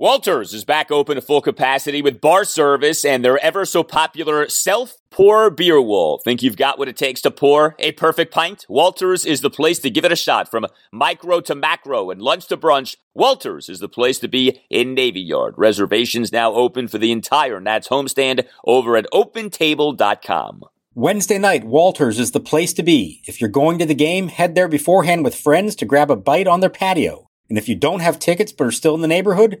Walters is back open to full capacity with bar service and their ever so popular self pour beer wall. Think you've got what it takes to pour a perfect pint? Walters is the place to give it a shot from micro to macro and lunch to brunch. Walters is the place to be in Navy Yard. Reservations now open for the entire Nats homestand over at opentable.com. Wednesday night, Walters is the place to be. If you're going to the game, head there beforehand with friends to grab a bite on their patio. And if you don't have tickets but are still in the neighborhood,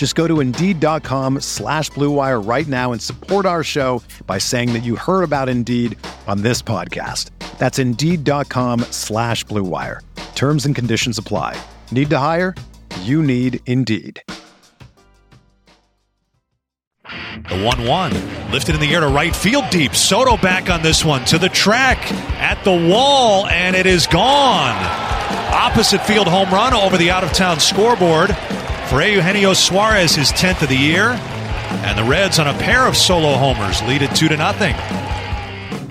Just go to Indeed.com slash BlueWire right now and support our show by saying that you heard about Indeed on this podcast. That's Indeed.com slash BlueWire. Terms and conditions apply. Need to hire? You need Indeed. The 1 1 lifted in the air to right field deep. Soto back on this one to the track at the wall, and it is gone. Opposite field home run over the out of town scoreboard for Eugenio Suarez, his 10th of the year. And the Reds on a pair of solo homers lead it 2 to nothing.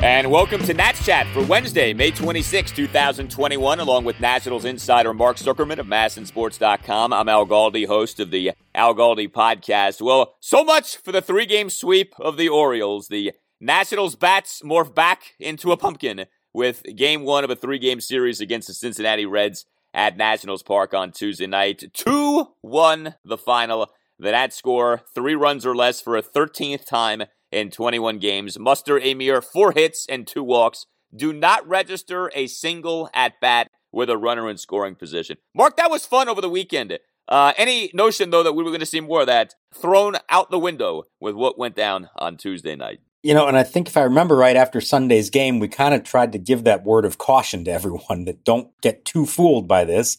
And welcome to Nats Chat for Wednesday, May 26, 2021, along with Nationals insider Mark Zuckerman of MASNsports.com. I'm Al Galdi, host of the Al Galdi podcast. Well, so much for the three game sweep of the Orioles. The Nationals bats morph back into a pumpkin with game one of a three game series against the Cincinnati Reds at Nationals Park on Tuesday night. 2 1 the final. The Nats score three runs or less for a 13th time in 21 games, muster a mere four hits and two walks, do not register a single at bat with a runner in scoring position. Mark, that was fun over the weekend. Uh, any notion, though, that we were going to see more of that thrown out the window with what went down on Tuesday night? You know, and I think if I remember right after Sunday's game, we kind of tried to give that word of caution to everyone that don't get too fooled by this.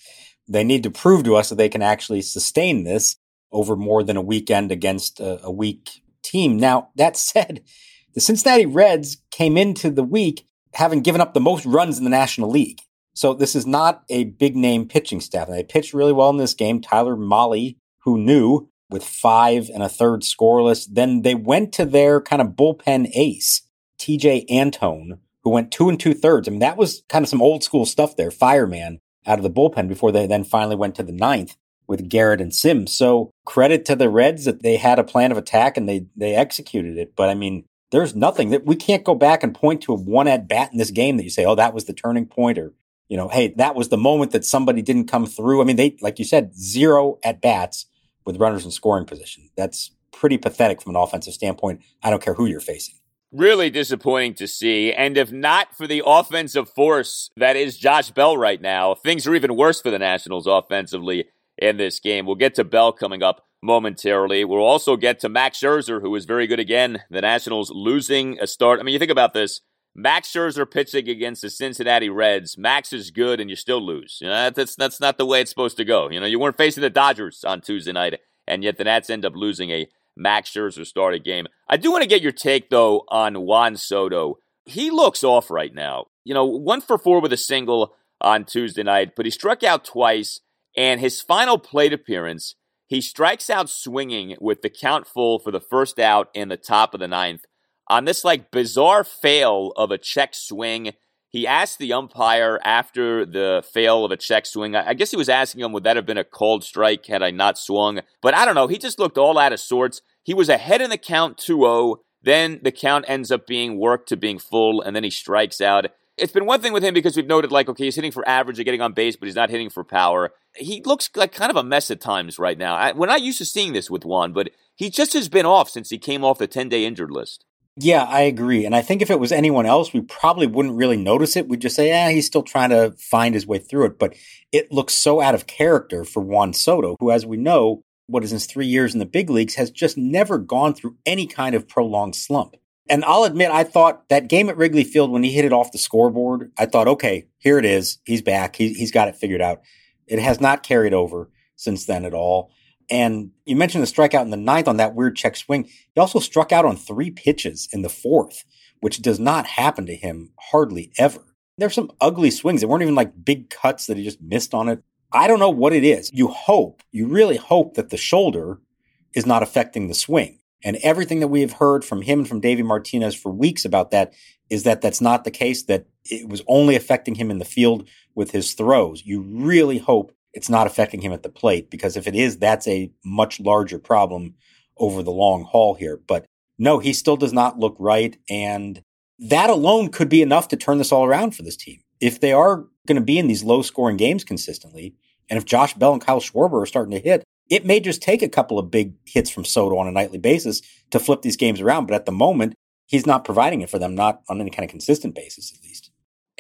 They need to prove to us that they can actually sustain this over more than a weekend against a, a weak team. Now, that said, the Cincinnati Reds came into the week having given up the most runs in the National League. So this is not a big name pitching staff. And they pitched really well in this game. Tyler Mahle, who knew, with five and a third scoreless. Then they went to their kind of bullpen ace, Tejay Antone, who went two and two thirds. I mean, that was kind of some old school stuff there, fireman out of the bullpen before they then finally went to the ninth with Garrett and Sims. So credit to the Reds that they had a plan of attack and they, they executed it. But I mean, there's nothing that we can't go back and point to a one at bat in this game that you say, oh, that was the turning point or, you know, hey, that was the moment that somebody didn't come through. I mean, they, like you said, zero at bats with runners in scoring position. That's pretty pathetic from an offensive standpoint. I don't care who you're facing. Really disappointing to see. And if not for the offensive force that is Josh Bell right now, things are even worse for the Nationals offensively in this game. We'll get to Bell coming up momentarily. We'll also get to Max Scherzer, who was very good again. The Nationals losing a start. I mean, you think about this. Max Scherzer pitching against the Cincinnati Reds. Max is good, and you still lose. You know, that's that's not the way it's supposed to go. You know, you weren't facing the Dodgers on Tuesday night, and yet the Nats end up losing a Max Scherzer started game. I do want to get your take though on Juan Soto. He looks off right now. You know, one for four with a single on Tuesday night, but he struck out twice, and his final plate appearance, he strikes out swinging with the count full for the first out in the top of the ninth on this like bizarre fail of a check swing. He asked the umpire after the fail of a check swing. I guess he was asking him, would that have been a cold strike had I not swung? But I don't know. He just looked all out of sorts. He was ahead in the count 2 0. Then the count ends up being worked to being full, and then he strikes out. It's been one thing with him because we've noted, like, okay, he's hitting for average and getting on base, but he's not hitting for power. He looks like kind of a mess at times right now. I, we're not used to seeing this with Juan, but he just has been off since he came off the 10 day injured list. Yeah, I agree. And I think if it was anyone else, we probably wouldn't really notice it. We'd just say, yeah, he's still trying to find his way through it. But it looks so out of character for Juan Soto, who, as we know, what is his three years in the big leagues, has just never gone through any kind of prolonged slump. And I'll admit, I thought that game at Wrigley Field when he hit it off the scoreboard, I thought, okay, here it is. He's back. He, he's got it figured out. It has not carried over since then at all. And you mentioned the strikeout in the ninth on that weird check swing. He also struck out on three pitches in the fourth, which does not happen to him hardly ever. There's some ugly swings. They weren't even like big cuts that he just missed on it. I don't know what it is. You hope, you really hope that the shoulder is not affecting the swing. And everything that we have heard from him and from Davey Martinez for weeks about that is that that's not the case, that it was only affecting him in the field with his throws. You really hope it's not affecting him at the plate because if it is, that's a much larger problem over the long haul here. But no, he still does not look right. And that alone could be enough to turn this all around for this team. If they are going to be in these low scoring games consistently, and if Josh Bell and Kyle Schwarber are starting to hit, it may just take a couple of big hits from Soto on a nightly basis to flip these games around. But at the moment, he's not providing it for them, not on any kind of consistent basis, at least.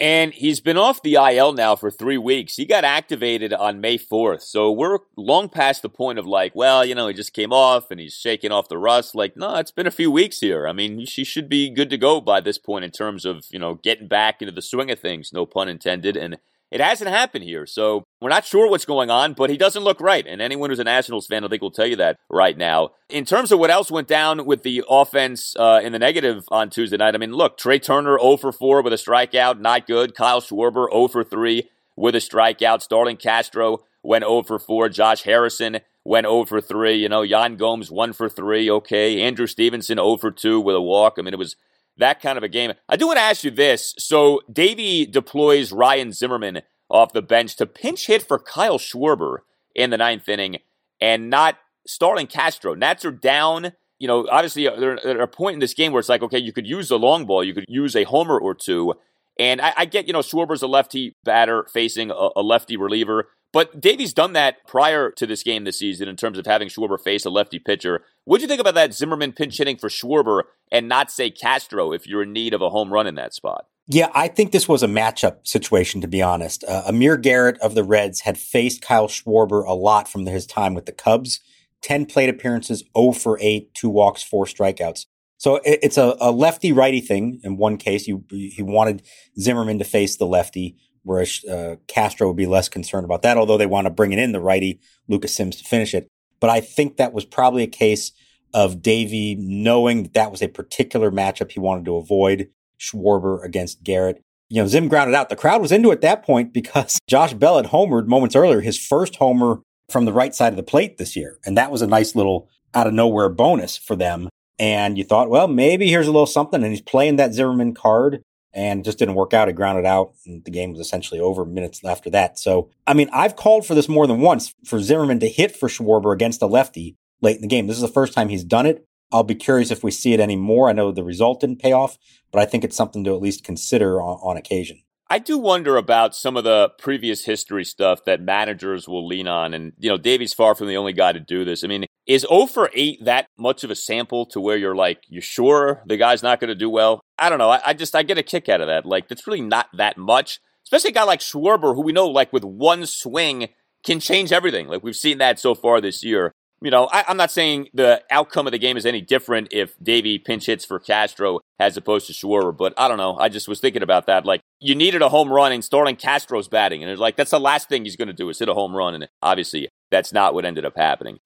And he's been off the IL now for three weeks. He got activated on May 4th. So we're long past the point of like, well, you know, he just came off and he's shaking off the rust. Like, no, it's been a few weeks here. I mean, she should be good to go by this point in terms of, you know, getting back into the swing of things, no pun intended. And it hasn't happened here. So we're not sure what's going on, but he doesn't look right. And anyone who's a Nationals fan, I think, will tell you that right now. In terms of what else went down with the offense uh, in the negative on Tuesday night, I mean, look, Trea Turner 0 for 4 with a strikeout, not good. Kyle Schwarber 0 for 3 with a strikeout. Starlin Castro went 0 for 4. Josh Harrison went 0 for 3. You know, Yan Gomes 1 for 3. Okay. Andrew Stevenson 0 for 2 with a walk. I mean, it was that kind of a game. I do want to ask you this. So Davey deploys Ryan Zimmerman off the bench to pinch hit for Kyle Schwarber in the ninth inning and not Starlin Castro. Nats are down. You know, obviously, uh, they're a point in this game where it's like, okay, you could use the long ball, you could use a homer or two. And I, I get, you know, Schwarber's a lefty batter facing a, a lefty reliever. But Davey's done that prior to this game this season in terms of having Schwarber face a lefty pitcher. What'd you think about that Zimmerman pinch hitting for Schwarber and not say Castro if you're in need of a home run in that spot? Yeah, I think this was a matchup situation, to be honest. Uh, Amir Garrett of the Reds had faced Kyle Schwarber a lot from his time with the Cubs 10 plate appearances, 0 for 8, two walks, four strikeouts. So it, it's a, a lefty righty thing. In one case, you, he wanted Zimmerman to face the lefty whereas uh, Castro would be less concerned about that, although they want to bring it in the righty Lucas Sims to finish it. But I think that was probably a case of Davey knowing that that was a particular matchup he wanted to avoid Schwarber against Garrett. You know, Zim grounded out. The crowd was into it at that point because Josh Bell had homered moments earlier, his first homer from the right side of the plate this year. And that was a nice little out of nowhere bonus for them. And you thought, well, maybe here's a little something. And he's playing that Zimmerman card and just didn't work out. It grounded out, and the game was essentially over minutes after that. So, I mean, I've called for this more than once for Zimmerman to hit for Schwarber against a lefty late in the game. This is the first time he's done it. I'll be curious if we see it anymore. I know the result didn't pay off, but I think it's something to at least consider on, on occasion. I do wonder about some of the previous history stuff that managers will lean on. And, you know, Davey's far from the only guy to do this. I mean, is 0 for 8 that much of a sample to where you're like, you sure the guy's not going to do well? I don't know. I, I, just, I get a kick out of that. Like, that's really not that much. Especially a guy like Schwarber, who we know, like, with one swing can change everything. Like, we've seen that so far this year you know, I, am not saying the outcome of the game is any different if Davey pinch hits for Castro as opposed to Schwarber, but I don't know. I just was thinking about that. Like, you needed a home run and Starlin Castro's batting, and it's like that's the last thing he's going to do is hit a home run, and obviously that's not what ended up happening.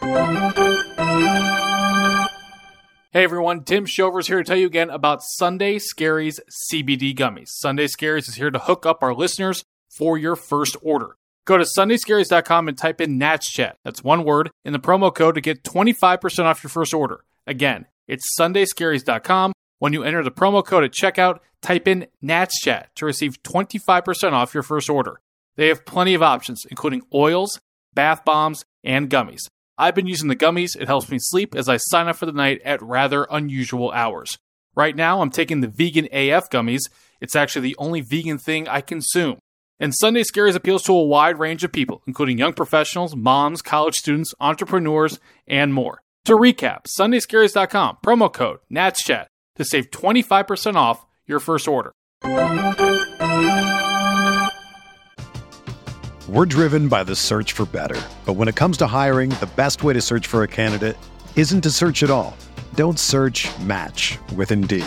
Hey everyone, Tim Shovers here to tell you again about Sunday Scaries CBD gummies. Sunday Scaries is here to hook up our listeners for your first order. Go to sundayscaries.com and type in NatsChat. That's one word in the promo code to get 25% off your first order. Again, it's sundayscaries.com. When you enter the promo code at checkout, type in NatsChat to receive 25% off your first order. They have plenty of options, including oils, bath bombs, and gummies. I've been using the gummies. It helps me sleep as I sign up for the night at rather unusual hours. Right now, I'm taking the vegan AF gummies. It's actually the only vegan thing I consume. And Sunday Scaries appeals to a wide range of people, including young professionals, moms, college students, entrepreneurs, and more. To recap, SundayScaries.com, promo code NATSCHAT. to save 25% off your first order. We're driven by the search for better. But when it comes to hiring, the best way to search for a candidate isn't to search at all. Don't search match with Indeed.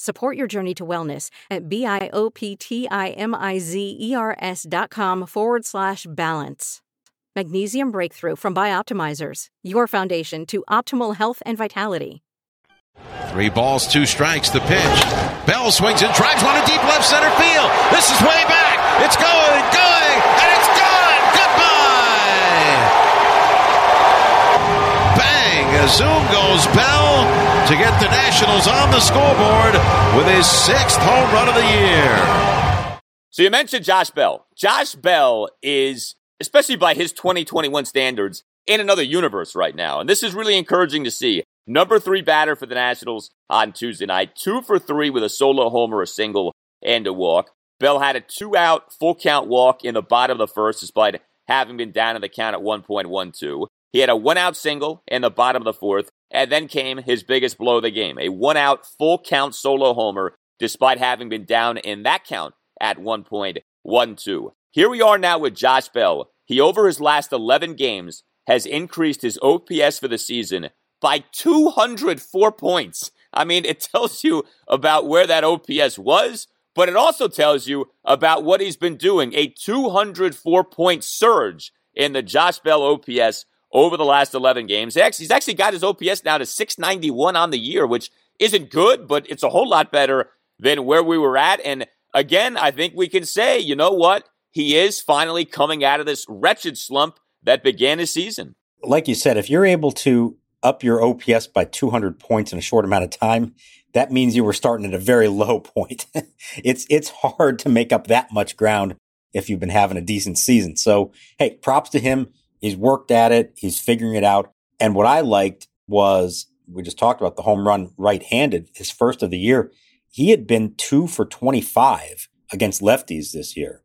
Support your journey to wellness at B-I-O-P-T-I-M-I-Z-E-R-S dot com forward slash balance. Magnesium Breakthrough from Bioptimizers, your foundation to optimal health and vitality. Three balls, two strikes, the pitch. Bell swings and drives one to deep left center field. This is way back. It's going, going, and it's gone. Goodbye. Bang. A zoom goes Bell to get the Nationals on the scoreboard with his sixth home run of the year. So you mentioned Josh Bell. Josh Bell is, especially by his 2021 standards, in another universe right now. And this is really encouraging to see. Number three batter for the Nationals on Tuesday night. Two for three with a solo homer, a single, and a walk. Bell had a two out, full count walk in the bottom of the first, despite having been down in the count at 1.12. He had a one out single in the bottom of the fourth, and then came his biggest blow of the game a one out, full count solo homer, despite having been down in that count at 1.12. Here we are now with Josh Bell. He, over his last 11 games, has increased his OPS for the season by 204 points. I mean, it tells you about where that OPS was, but it also tells you about what he's been doing. A 204 point surge in the Josh Bell OPS over the last 11 games. He's actually got his OPS now to 691 on the year, which isn't good, but it's a whole lot better than where we were at. And again, I think we can say, you know what? He is finally coming out of this wretched slump that began his season. Like you said, if you're able to up your OPS by 200 points in a short amount of time, that means you were starting at a very low point. it's it's hard to make up that much ground if you've been having a decent season. So, hey, props to him. He's worked at it. He's figuring it out. And what I liked was we just talked about the home run right-handed, his first of the year. He had been 2 for 25 against lefties this year.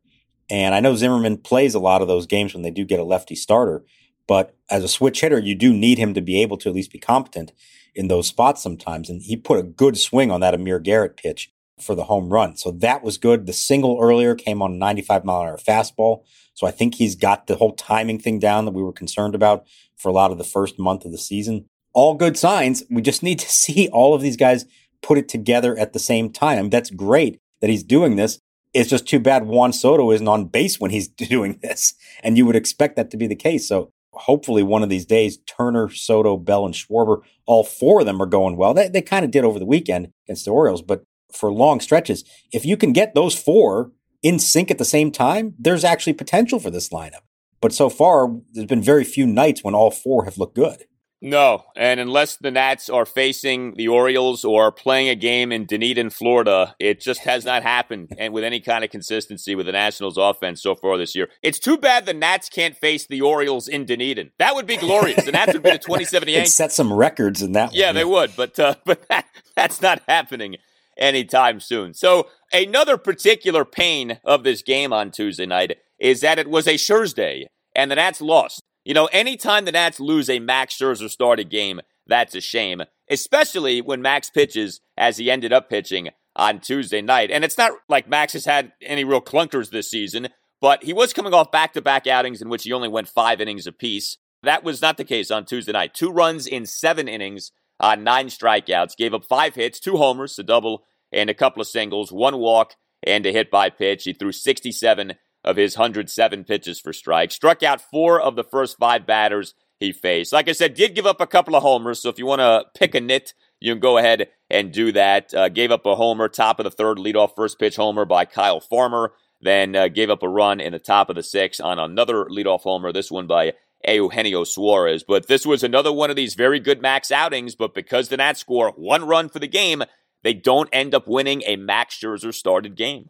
And I know Zimmerman plays a lot of those games when they do get a lefty starter. But as a switch hitter, you do need him to be able to at least be competent in those spots sometimes. And he put a good swing on that Amir Garrett pitch for the home run. So that was good. The single earlier came on a 95 mile an hour fastball. So I think he's got the whole timing thing down that we were concerned about for a lot of the first month of the season. All good signs. We just need to see all of these guys put it together at the same time. That's great that he's doing this. It's just too bad Juan Soto isn't on base when he's doing this. And you would expect that to be the case. So hopefully one of these days, Turner, Soto, Bell, and Schwarber, all four of them are going well. They, they kind of did over the weekend against the Orioles, but for long stretches, if you can get those four in sync at the same time, there's actually potential for this lineup. But so far, there's been very few nights when all four have looked good. No, and unless the Nats are facing the Orioles or playing a game in Dunedin, Florida, it just has not happened and with any kind of consistency with the Nationals offense so far this year. It's too bad the Nats can't face the Orioles in Dunedin. That would be glorious. The Nats would be the 2070 It set some records in that Yeah, one. they would, but uh, but that, that's not happening anytime soon. So another particular pain of this game on Tuesday night is that it was a Thursday and the Nats lost. You know, anytime the Nats lose a Max Scherzer started game, that's a shame, especially when Max pitches as he ended up pitching on Tuesday night. And it's not like Max has had any real clunkers this season, but he was coming off back to back outings in which he only went five innings apiece. That was not the case on Tuesday night. Two runs in seven innings on nine strikeouts, gave up five hits, two homers, a double, and a couple of singles, one walk, and a hit by pitch. He threw 67 of his 107 pitches for strikes. Struck out four of the first five batters he faced. Like I said, did give up a couple of homers. So if you want to pick a nit, you can go ahead and do that. Uh, gave up a homer, top of the third, leadoff first pitch homer by Kyle Farmer. Then uh, gave up a run in the top of the sixth on another leadoff homer. This one by Eugenio Suarez. But this was another one of these very good max outings. But because the Nats score one run for the game, they don't end up winning a Max Scherzer started game.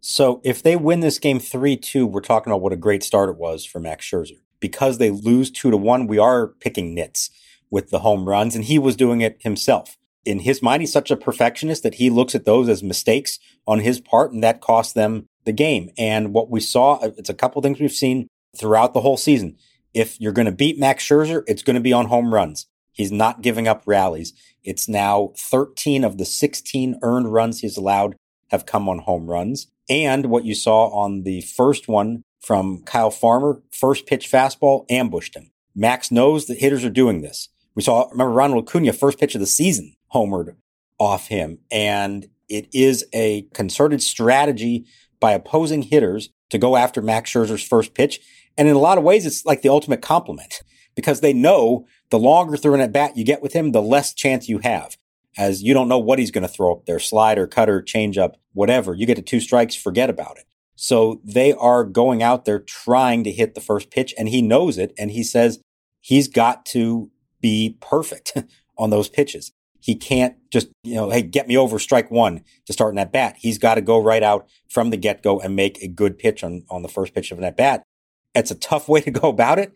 So if they win this game 3 2, we're talking about what a great start it was for Max Scherzer. Because they lose 2 to 1, we are picking nits with the home runs, and he was doing it himself. In his mind, he's such a perfectionist that he looks at those as mistakes on his part, and that cost them the game. And what we saw, uh, it's a couple things we've seen throughout the whole season. If you're going to beat Max Scherzer, it's going to be on home runs. He's not giving up rallies. It's now 13 of the 16 earned runs he's allowed have come on home runs. And what you saw on the first one from Kyle Farmer, first pitch fastball, ambushed him. Max knows that hitters are doing this. We saw, remember Ronald Acuna, first pitch of the season, homered off him. And it is a concerted strategy by opposing hitters to go after Max Scherzer's first pitch. And in a lot of ways, it's like the ultimate compliment because they know the longer through an at bat you get with him, the less chance you have as you don't know what he's going to throw up there slider, cutter, changeup, whatever. You get to two strikes, forget about it. So they are going out there trying to hit the first pitch, and he knows it. And he says he's got to be perfect on those pitches. He can't just, you know, hey, get me over strike one to start an at bat. He's got to go right out from the get go and make a good pitch on, on the first pitch of an at bat. It's a tough way to go about it.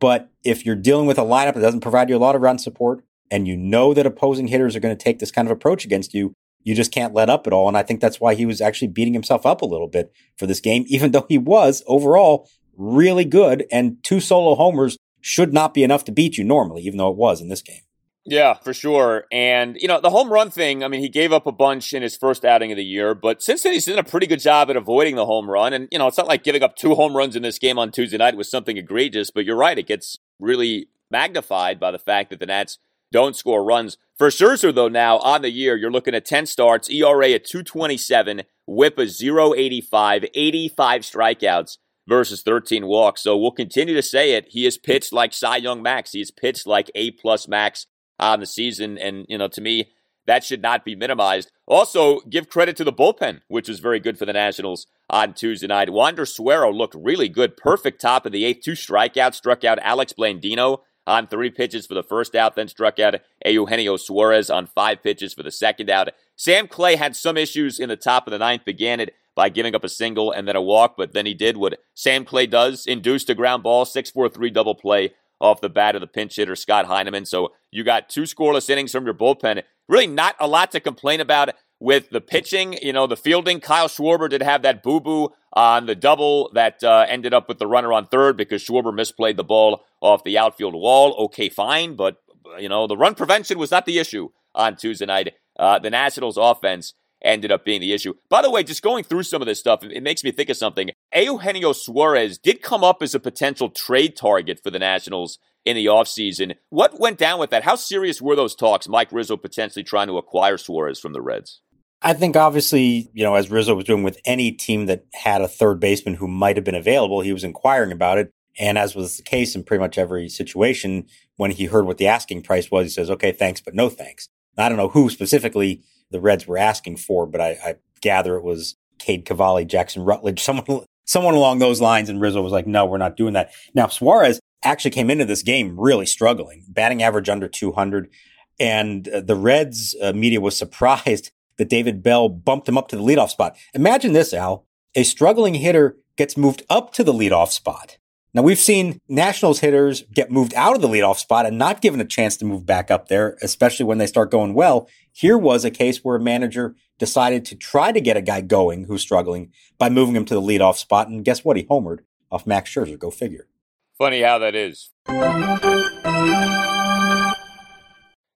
But if you're dealing with a lineup that doesn't provide you a lot of run support, and you know that opposing hitters are going to take this kind of approach against you, you just can't let up at all. And I think that's why he was actually beating himself up a little bit for this game, even though he was overall really good. And two solo homers should not be enough to beat you normally, even though it was in this game. Yeah, for sure. And, you know, the home run thing, I mean, he gave up a bunch in his first outing of the year, but since then he's done a pretty good job at avoiding the home run. And, you know, it's not like giving up two home runs in this game on Tuesday night was something egregious, but you're right. It gets really magnified by the fact that the Nats don't score runs. For Scherzer, though, now on the year, you're looking at 10 starts, ERA at 227, whip a 085, 85 strikeouts versus 13 walks. So we'll continue to say it. He is pitched like Cy Young Max. He is pitched like A plus Max on the season. And, you know, to me, that should not be minimized. Also, give credit to the bullpen, which was very good for the Nationals on Tuesday night. Wander Suero looked really good. Perfect top of the eighth. Two strikeouts, struck out Alex Blandino on three pitches for the first out, then struck out Eugenio Suarez on five pitches for the second out. Sam Clay had some issues in the top of the ninth, began it by giving up a single and then a walk, but then he did what Sam Clay does, induced a ground ball, 6-4-3 double play off the bat of the pinch hitter, Scott Heineman. So you got two scoreless innings from your bullpen. Really not a lot to complain about with the pitching. You know, the fielding, Kyle Schwarber did have that boo-boo on the double that uh, ended up with the runner on third because Schwarber misplayed the ball off the outfield wall. Okay, fine, but, you know, the run prevention was not the issue on Tuesday night. Uh, the Nationals offense ended up being the issue. By the way, just going through some of this stuff, it makes me think of something. Eugenio Suarez did come up as a potential trade target for the Nationals in the offseason. What went down with that? How serious were those talks? Mike Rizzo potentially trying to acquire Suarez from the Reds? I think obviously, you know, as Rizzo was doing with any team that had a third baseman who might have been available, he was inquiring about it. And as was the case in pretty much every situation, when he heard what the asking price was, he says, okay, thanks, but no thanks. I don't know who specifically the Reds were asking for, but I, I gather it was Cade Cavalli, Jackson Rutledge, someone, someone along those lines. And Rizzo was like, no, we're not doing that. Now, Suarez, actually came into this game really struggling, batting average under 200. And uh, the Reds uh, media was surprised that David Bell bumped him up to the leadoff spot. Imagine this, Al. A struggling hitter gets moved up to the leadoff spot. Now we've seen Nationals hitters get moved out of the leadoff spot and not given a chance to move back up there, especially when they start going well. Here was a case where a manager decided to try to get a guy going who's struggling by moving him to the leadoff spot. And guess what? He homered off Max Scherzer. Go figure. Funny how that is.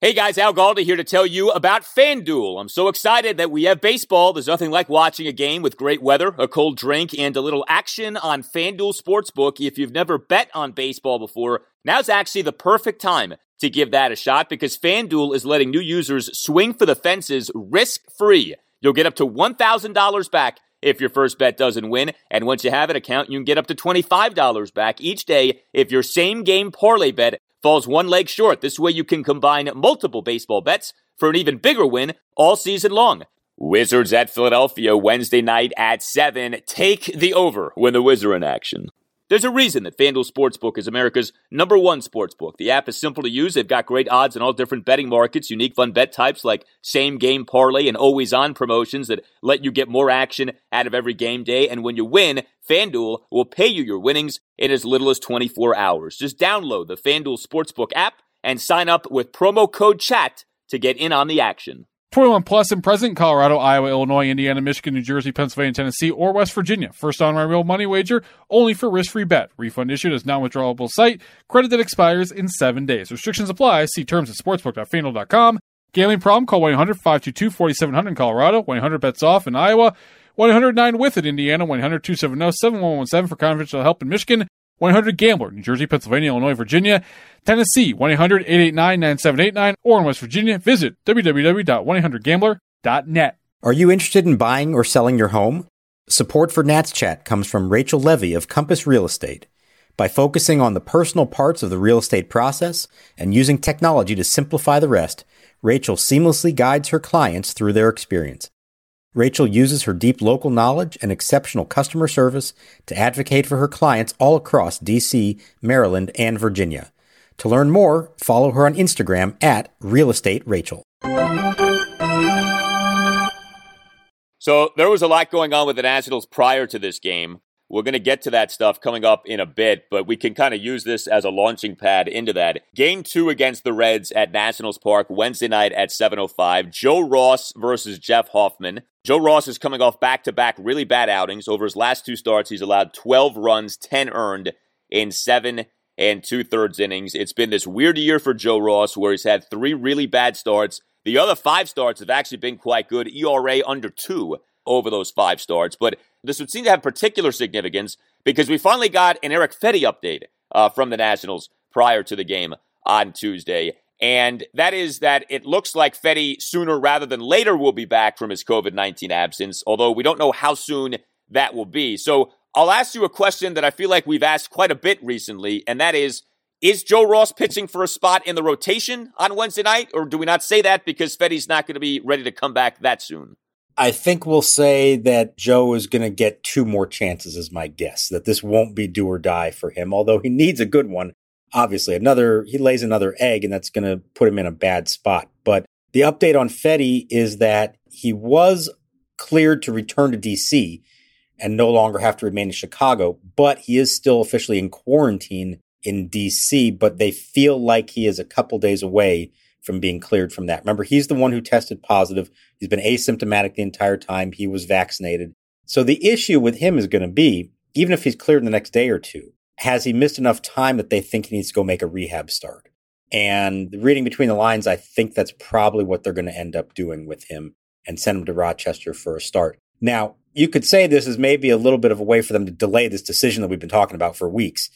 Hey guys, Al Galdi here to tell you about FanDuel. I'm so excited that we have baseball. There's nothing like watching a game with great weather, a cold drink, and a little action on FanDuel Sportsbook. If you've never bet on baseball before, now's actually the perfect time to give that a shot because FanDuel is letting new users swing for the fences risk free. You'll get up to $1,000 back if your first bet doesn't win. And once you have an account, you can get up to $25 back each day if your same game parlay bet falls one leg short. This way you can combine multiple baseball bets for an even bigger win all season long. Wizards at Philadelphia Wednesday night at 7. Take the over when the Wizards in action. There's a reason that FanDuel Sportsbook is America's number one sportsbook. The app is simple to use. They've got great odds in all different betting markets, unique fun bet types like same game parlay and always on promotions that let you get more action out of every game day. And when you win, FanDuel will pay you your winnings in as little as 24 hours. Just download the FanDuel Sportsbook app and sign up with promo code CHAT to get in on the action. 21 plus and present Colorado, Iowa, Illinois, Indiana, Michigan, New Jersey, Pennsylvania, Tennessee, or West Virginia. First on my real money wager, only for risk-free bet. Refund issued as non-withdrawable site. Credit that expires in seven days. Restrictions apply. See terms at sportsbook.fanduel.com. Gambling problem? Call 1-800-522-4700 in Colorado. 1-800-BETS OFF in Iowa. 1-800-9-WITH it Indiana. 1-800-270-7117 for confidential help in Michigan. 100 Gambler, New Jersey, Pennsylvania, Illinois, Virginia, Tennessee, 1 800 889 9789, or in West Virginia, visit www.1800Gambler.net. Are you interested in buying or selling your home? Support for Nats Chat comes from Rachel Levy of Compass Real Estate. By focusing on the personal parts of the real estate process and using technology to simplify the rest, Rachel seamlessly guides her clients through their experience. Rachel uses her deep local knowledge and exceptional customer service to advocate for her clients all across DC, Maryland, and Virginia. To learn more, follow her on Instagram at Real Estate Rachel. So there was a lot going on with the Nationals prior to this game. We're going to get to that stuff coming up in a bit, but we can kind of use this as a launching pad into that. Game two against the Reds at Nationals Park Wednesday night at 7.05. Joe Ross versus Jeff Hoffman. Joe Ross is coming off back to back really bad outings. Over his last two starts, he's allowed 12 runs, 10 earned in seven and two thirds innings. It's been this weird year for Joe Ross where he's had three really bad starts. The other five starts have actually been quite good. ERA under two over those five starts. But this would seem to have particular significance because we finally got an Erick Fedde update uh, from the Nationals prior to the game on Tuesday. And that is that it looks like Fedde sooner rather than later will be back from his COVID 19 absence, although we don't know how soon that will be. So I'll ask you a question that I feel like we've asked quite a bit recently, and that is Is Joe Ross pitching for a spot in the rotation on Wednesday night, or do we not say that because Fedde's not going to be ready to come back that soon? I think we'll say that Joe is going to get two more chances, is my guess. That this won't be do or die for him, although he needs a good one. Obviously, another he lays another egg, and that's going to put him in a bad spot. But the update on Fedde is that he was cleared to return to DC and no longer have to remain in Chicago, but he is still officially in quarantine in DC. But they feel like he is a couple days away from being cleared from that. Remember, he's the one who tested positive. He's been asymptomatic the entire time. He was vaccinated. So the issue with him is going to be, even if he's cleared in the next day or two, has he missed enough time that they think he needs to go make a rehab start? And reading between the lines, I think that's probably what they're going to end up doing with him and send him to Rochester for a start. Now, you could say this is maybe a little bit of a way for them to delay this decision that we've been talking about for weeks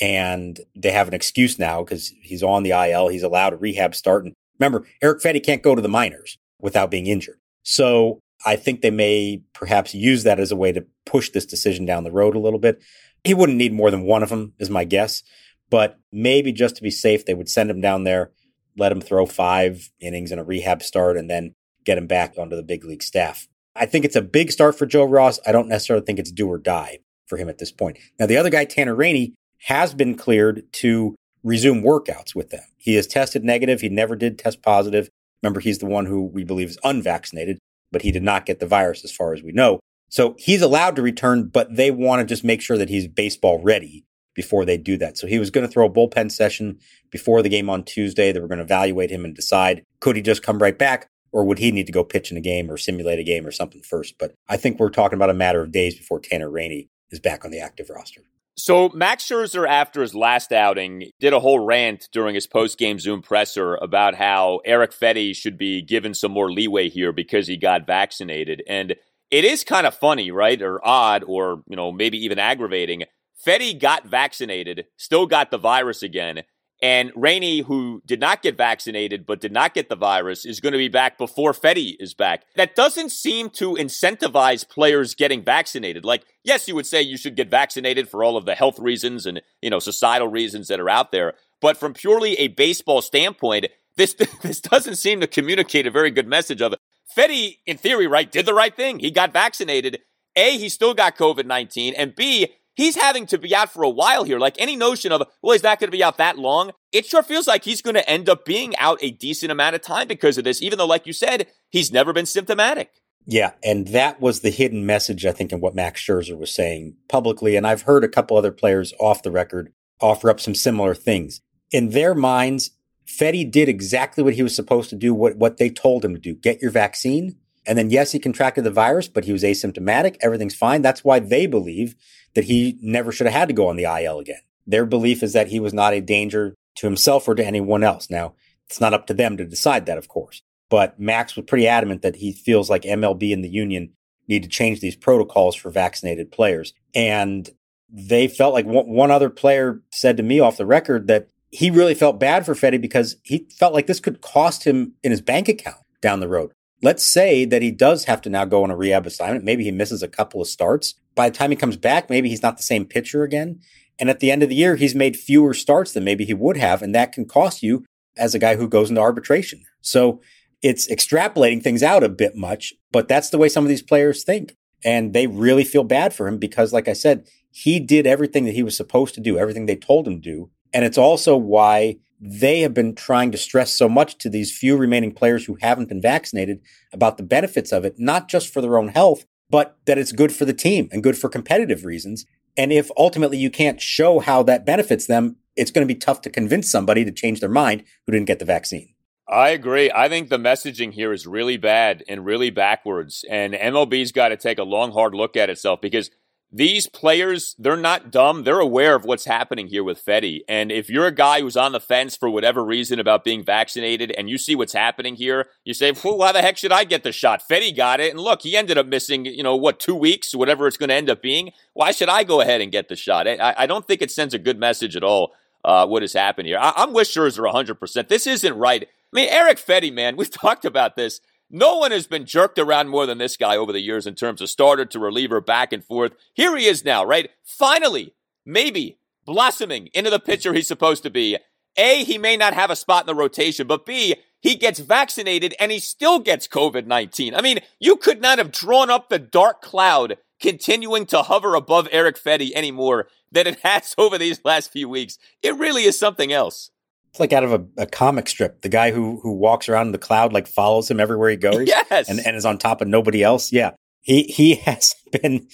and they have an excuse now because he's on the IL. He's allowed a rehab start. And remember, Erick Fedde can't go to the minors without being injured. So I think they may perhaps use that as a way to push this decision down the road a little bit. He wouldn't need more than one of them, is my guess. But maybe just to be safe, they would send him down there, let him throw five innings in a rehab start, and then get him back onto the big league staff. I think it's a big start for Joe Ross. I don't necessarily think it's do or die for him at this point. Now, the other guy, Tanner Rainey, has been cleared to resume workouts with them. He has tested negative. He never did test positive. Remember, he's the one who we believe is unvaccinated, but he did not get the virus as far as we know. So he's allowed to return, but they want to just make sure that he's baseball ready before they do that. So he was going to throw a bullpen session before the game on Tuesday. They were going to evaluate him and decide could he just come right back or would he need to go pitch in a game or simulate a game or something first? But I think we're talking about a matter of days before Tanner Rainey is back on the active roster. So Max Scherzer, after his last outing, did a whole rant during his post-game Zoom presser about how Erick Fedde should be given some more leeway here because he got vaccinated. And it is kind of funny, right? Or odd, or you know, maybe even aggravating. Fedde got vaccinated, still got the virus again, and Rainey, who did not get vaccinated but did not get the virus, is going to be back before Fedde is back. That doesn't seem to incentivize players getting vaccinated. Like, yes, you would say you should get vaccinated for all of the health reasons and, you know, societal reasons that are out there. But from purely a baseball standpoint, this this doesn't seem to communicate a very good message of Fedde, in theory, right, did the right thing. He got vaccinated. A, he still got COVID 19. And B, he's having to be out for a while here. Like any notion of, well, he's not going to be out that long. It sure feels like he's going to end up being out a decent amount of time because of this, even though, like you said, he's never been symptomatic. Yeah, and that was the hidden message, I think, in what Max Scherzer was saying publicly. And I've heard a couple other players off the record offer up some similar things. In their minds, Fedde did exactly what he was supposed to do, what, what they told him to do get your vaccine. And then, yes, he contracted the virus, but he was asymptomatic. Everything's fine. That's why they believe that he never should have had to go on the IL again. Their belief is that he was not a danger to himself or to anyone else. Now, it's not up to them to decide that, of course. But Max was pretty adamant that he feels like MLB and the union need to change these protocols for vaccinated players. And they felt like one other player said to me off the record that he really felt bad for Fedde because he felt like this could cost him in his bank account down the road. Let's say that he does have to now go on a rehab assignment. Maybe he misses a couple of starts. By the time he comes back, maybe he's not the same pitcher again. And at the end of the year, he's made fewer starts than maybe he would have. And that can cost you as a guy who goes into arbitration. So it's extrapolating things out a bit much, but that's the way some of these players think. And they really feel bad for him because, like I said, he did everything that he was supposed to do, everything they told him to do. And it's also why they have been trying to stress so much to these few remaining players who haven't been vaccinated about the benefits of it, not just for their own health, but that it's good for the team and good for competitive reasons. And if ultimately you can't show how that benefits them, it's going to be tough to convince somebody to change their mind who didn't get the vaccine. I agree. I think the messaging here is really bad and really backwards. And MLB's got to take a long, hard look at itself because these players, they're not dumb. They're aware of what's happening here with Fedde. And if you're a guy who's on the fence for whatever reason about being vaccinated and you see what's happening here, you say, well, why the heck should I get the shot? Fedde got it. And look, he ended up missing, you know, what, two weeks, whatever it's going to end up being. Why should I go ahead and get the shot? I, I don't think it sends a good message at all, uh, what has happened here. I, I'm with Scherzer 100%. This isn't right. I mean, Erick Fedde, man, we've talked about this. No one has been jerked around more than this guy over the years in terms of starter to reliever, back and forth. Here he is now, right? Finally, maybe blossoming into the pitcher he's supposed to be. A, he may not have a spot in the rotation, but B, he gets vaccinated and he still gets COVID 19. I mean, you could not have drawn up the dark cloud continuing to hover above Erick Fedde anymore than it has over these last few weeks. It really is something else. It's like out of a, a, comic strip. The guy who who walks around in the cloud like follows him everywhere he goes. Yes. And, and is on top of nobody else. Yeah. He he has been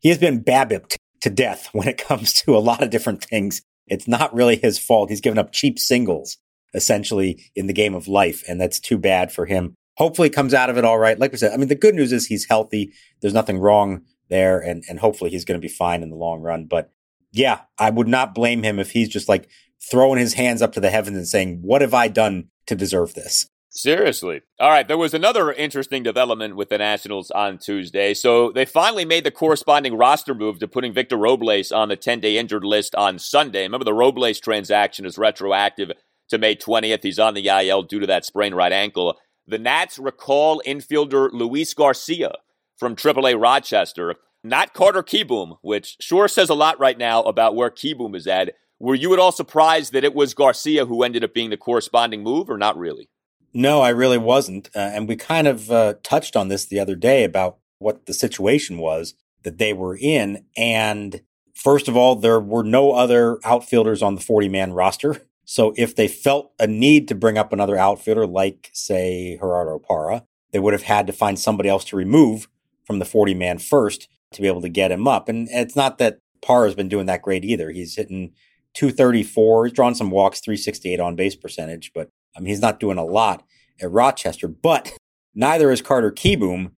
he has been babbipped to death when it comes to a lot of different things. It's not really his fault. He's given up cheap singles essentially in the game of life, and that's too bad for him. Hopefully comes out of it all right. Like we said, I mean the good news is he's healthy. There's nothing wrong there, and and hopefully he's going to be fine in the long run. But yeah, I would not blame him if he's just like throwing his hands up to the heavens and saying, What have I done to deserve this? Seriously. All right. There was another interesting development with the Nationals on Tuesday. So they finally made the corresponding roster move to putting Victor Robles on the 10 day injured list on Sunday. Remember, the Robles transaction is retroactive to May 20th. He's on the IL due to that sprained right ankle. The Nats recall infielder Luis Garcia from AAA Rochester, not Carter Kieboom, which sure says a lot right now about where Kieboom is at. Were you at all surprised that it was Garcia who ended up being the corresponding move, or not really? No, I really wasn't. Uh, and we kind of uh, touched on this the other day about what the situation was that they were in. And First of all, there were no other outfielders on the 40 man roster. So if they felt a need to bring up another outfielder, like, say, Gerardo Parra, they would have had to find somebody else to remove from the 40 man first to be able to get him up. And it's not that Parra's been doing that great either. He's hitting 234. He's drawn some walks, 368 on base percentage, but I mean, he's not doing a lot at Rochester. But neither is Carter Kieboom.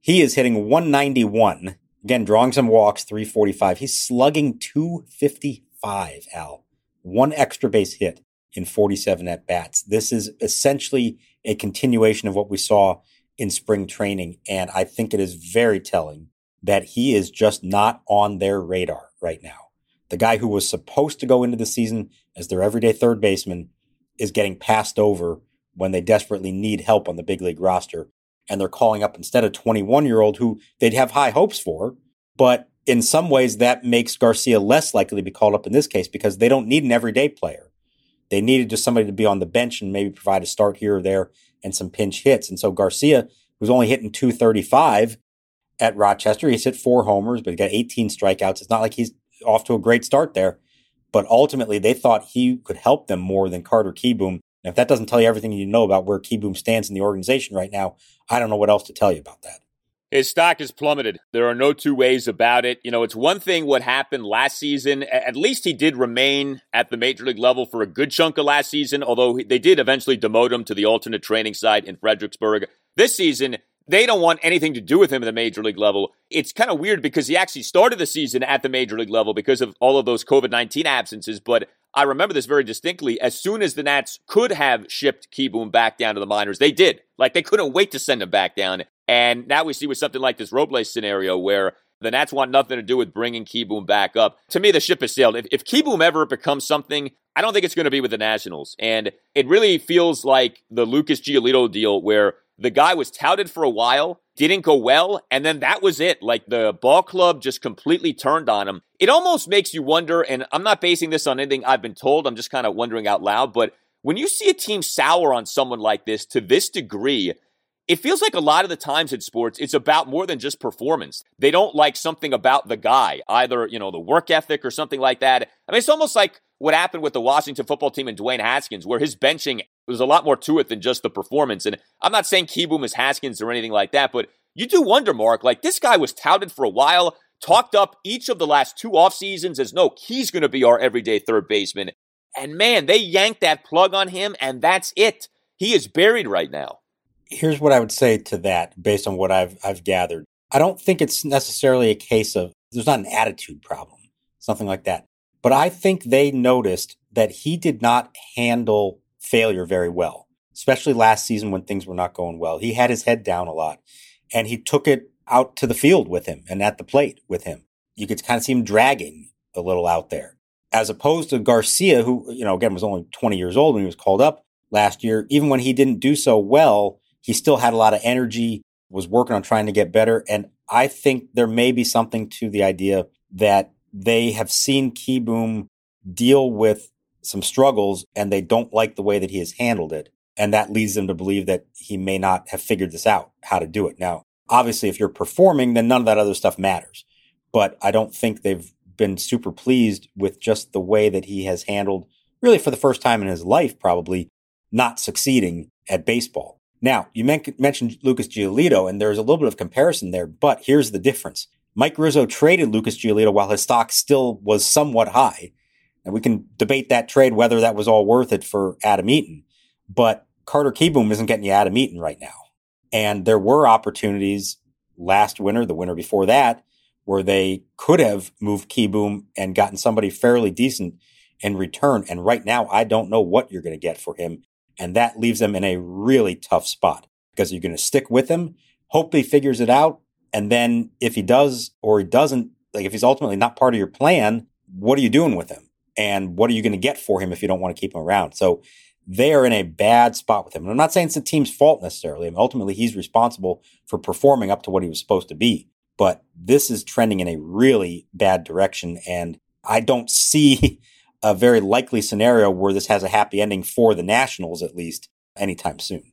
He is hitting 191. Again, drawing some walks, 345. He's slugging 255, Al. One extra base hit in 47 at bats. This is essentially a continuation of what we saw in spring training. And I think it is very telling that he is just not on their radar right now. The guy who was supposed to go into the season as their everyday third baseman is getting passed over when they desperately need help on the big league roster. And they're calling up instead a 21 year old who they'd have high hopes for. But in some ways, that makes Garcia less likely to be called up in this case because they don't need an everyday player. They needed just somebody to be on the bench and maybe provide a start here or there and some pinch hits. And so Garcia, who's only hitting 235, at Rochester. He's hit four homers, but he got 18 strikeouts. It's not like he's off to a great start there. But ultimately, they thought he could help them more than Carter Kieboom. And if that doesn't tell you everything you know about where Kieboom stands in the organization right now, I don't know what else to tell you about that. His stock has plummeted. There are no two ways about it. You know, it's one thing what happened last season. At least he did remain at the major league level for a good chunk of last season, although they did eventually demote him to the alternate training site in Fredericksburg. This season, they don't want anything to do with him at the major league level. It's kind of weird because he actually started the season at the major league level because of all of those COVID 19 absences. But I remember this very distinctly. As soon as the Nats could have shipped Kieboom back down to the minors, they did. Like they couldn't wait to send him back down. And now we see with something like this Robles scenario where the Nats want nothing to do with bringing Kieboom back up. To me, the ship has sailed. If, if Kieboom ever becomes something, I don't think it's going to be with the Nationals. And it really feels like the Lucas Giolito deal where the guy was touted for a while, didn't go well, and then that was it. Like the ball club just completely turned on him. It almost makes you wonder, and I'm not basing this on anything I've been told, I'm just kind of wondering out loud, but when you see a team sour on someone like this to this degree, it feels like a lot of the times in sports, it's about more than just performance. They don't like something about the guy, either, you know, the work ethic or something like that. I mean, it's almost like what happened with the Washington football team and Dwayne Haskins, where his benching, was a lot more to it than just the performance. And I'm not saying Kieboom is Haskins or anything like that, but you do wonder, Mark, like this guy was touted for a while, talked up each of the last two off seasons as no, he's going to be our everyday third baseman. And man, they yanked that plug on him, and that's it. He is buried right now here's what I would say to that based on what I've I've gathered. I don't think it's necessarily a case of there's not an attitude problem, something like that. But I think they noticed that he did not handle failure very well, especially last season when things were not going well. He had his head down a lot and he took it out to the field with him and at the plate with him. You could kind of see him dragging a little out there as opposed to Garcia, who, you know, again was only 20 years old when he was called up last year. Even when he didn't do so well, he still had a lot of energy, was working on trying to get better. And I think there may be something to the idea that they have seen Kieboom deal with some struggles and they don't like the way that he has handled it. And that leads them to believe that he may not have figured this out, how to do it. Now, obviously, if you're performing, then none of that other stuff matters. But I don't think they've been super pleased with just the way that he has handled, really for the first time in his life, probably not succeeding at baseball. Now, you men- mentioned Lucas Giolito, and there's a little bit of comparison there, but here's the difference. Mike Rizzo traded Lucas Giolito while his stock still was somewhat high. And we can debate that trade, whether that was all worth it for Adam Eaton. But Carter Kieboom isn't getting you Adam Eaton right now. And there were opportunities last winter, the winter before that, where they could have moved Kieboom and gotten somebody fairly decent in return. And right now, I don't know what you're going to get for him. And that leaves them in a really tough spot because you're going to stick with him, hope he figures it out. And then if he does or he doesn't, like if he's ultimately not part of your plan, what are you doing with him? And what are you going to get for him if you don't want to keep him around? So they are in a bad spot with him. And I'm not saying it's the team's fault necessarily. I mean, ultimately, he's responsible for performing up to what he was supposed to be. But this is trending in a really bad direction. And I don't see a very likely scenario where this has a happy ending for the Nationals, at least, anytime soon.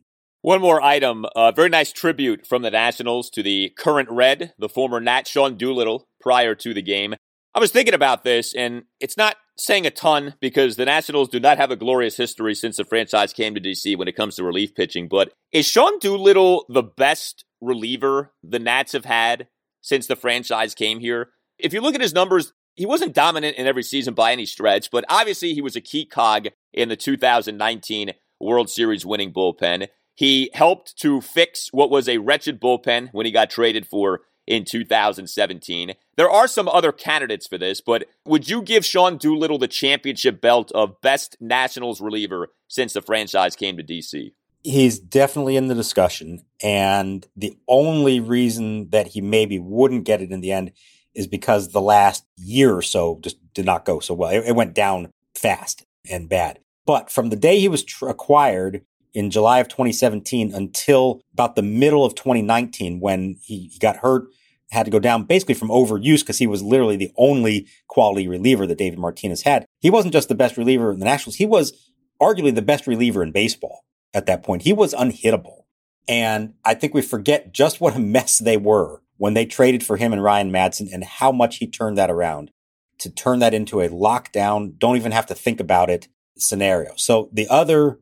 One more item. A very nice tribute from the Nationals to the current Red, the former Nat Sean Doolittle, prior to the game. I was thinking about this, and it's not saying a ton because the Nationals do not have a glorious history since the franchise came to DC when it comes to relief pitching. But is Sean Doolittle the best reliever the Nats have had since the franchise came here? If you look at his numbers, he wasn't dominant in every season by any stretch, but obviously he was a key cog in the 2019 World Series winning bullpen. He helped to fix what was a wretched bullpen when he got traded for in 2017. There are some other candidates for this, but would you give Sean Doolittle the championship belt of best Nationals reliever since the franchise came to DC? He's definitely in the discussion. And the only reason that he maybe wouldn't get it in the end is because the last year or so just did not go so well. It, it went down fast and bad. But from the day he was tr- acquired in July of 2017 until about the middle of 2019 when he, he got hurt had to go down basically from overuse because he was literally the only quality reliever that Davey Martinez had. He wasn't just the best reliever in the Nationals, he was arguably the best reliever in baseball at that point. He was unhittable. And I think we forget just what a mess they were when they traded for him and Ryan Madson and how much he turned that around to turn that into a lockdown, don't even have to think about it scenario. So the other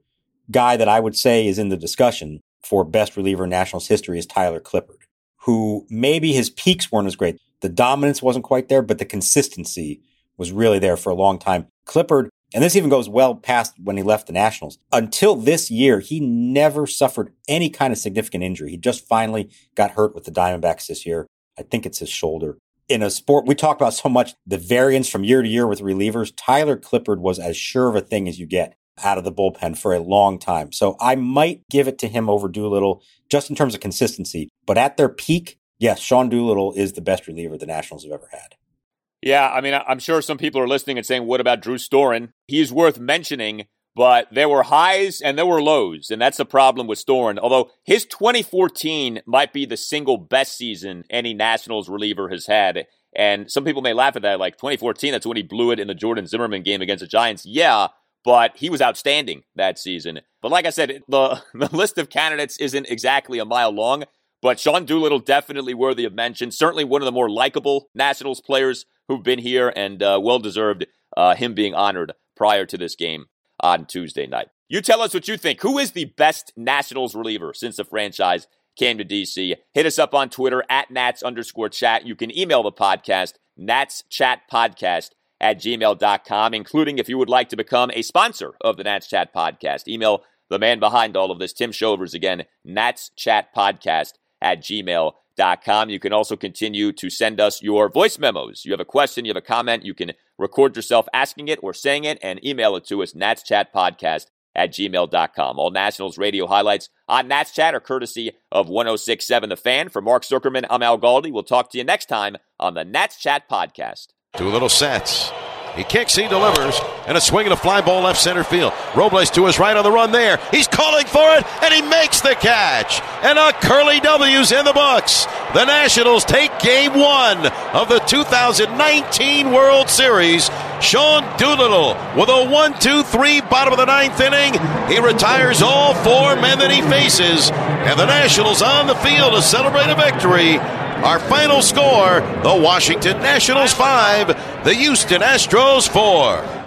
guy that I would say is in the discussion for best reliever in Nationals history is Tyler Clippard who maybe his peaks weren't as great. The dominance wasn't quite there, but the consistency was really there for a long time. Clippard, and this even goes well past when he left the Nationals. Until this year, he never suffered any kind of significant injury. He just finally got hurt with the Diamondbacks this year. I think it's his shoulder. In a sport, we talk about so much the variance from year to year with relievers. Tyler Clippard was as sure of a thing as you get out of the bullpen for a long time. So I might give it to him over Doolittle just in terms of consistency. But at their peak, yes, Sean Doolittle is the best reliever the Nationals have ever had. Yeah, I mean, I'm sure some people are listening and saying, what about Drew Storen? He's worth mentioning, but there were highs and there were lows, and that's the problem with Storen. Although his 2014 might be the single best season any Nationals reliever has had. And some people may laugh at that, like 2014, that's when he blew it in the Jordan Zimmermann game against the Giants. Yeah, but he was outstanding that season. But like I said, the, the list of candidates isn't exactly a mile long, but Sean Doolittle definitely worthy of mention. Certainly one of the more likable Nationals players who've been here and uh, well deserved uh, him being honored prior to this game on Tuesday night. You tell us what you think. Who is the best Nationals reliever since the franchise came to DC? Hit us up on Twitter at Nats underscore chat. You can email the podcast, Nats Chat Podcast at gmail.com, including if you would like to become a sponsor of the Nats Chat podcast. Email the man behind all of this, Tim Shovers, again, Nats Chat Podcast at gmail.com. You can also continue to send us your voice memos. You have a question, you have a comment, you can record yourself asking it or saying it and email it to us, Nats Chat Podcast at gmail.com. All Nationals radio highlights on Nats Chat are courtesy of 1067 The Fan. For Mark Zuckerman, I'm Al Galdi. We'll talk to you next time on the Nats Chat Podcast. Two little sets. He kicks, he delivers, and a swing and a fly ball left center field. Robles to his right on the run there. He's calling for it, and he makes the catch. And a curly W's in the books. The Nationals take game one of the 2019 World Series. Sean Doolittle with a 1 2 3 bottom of the ninth inning. He retires all four men that he faces, and the Nationals on the field to celebrate a victory. Our final score the Washington Nationals 5, the Houston Astros 4.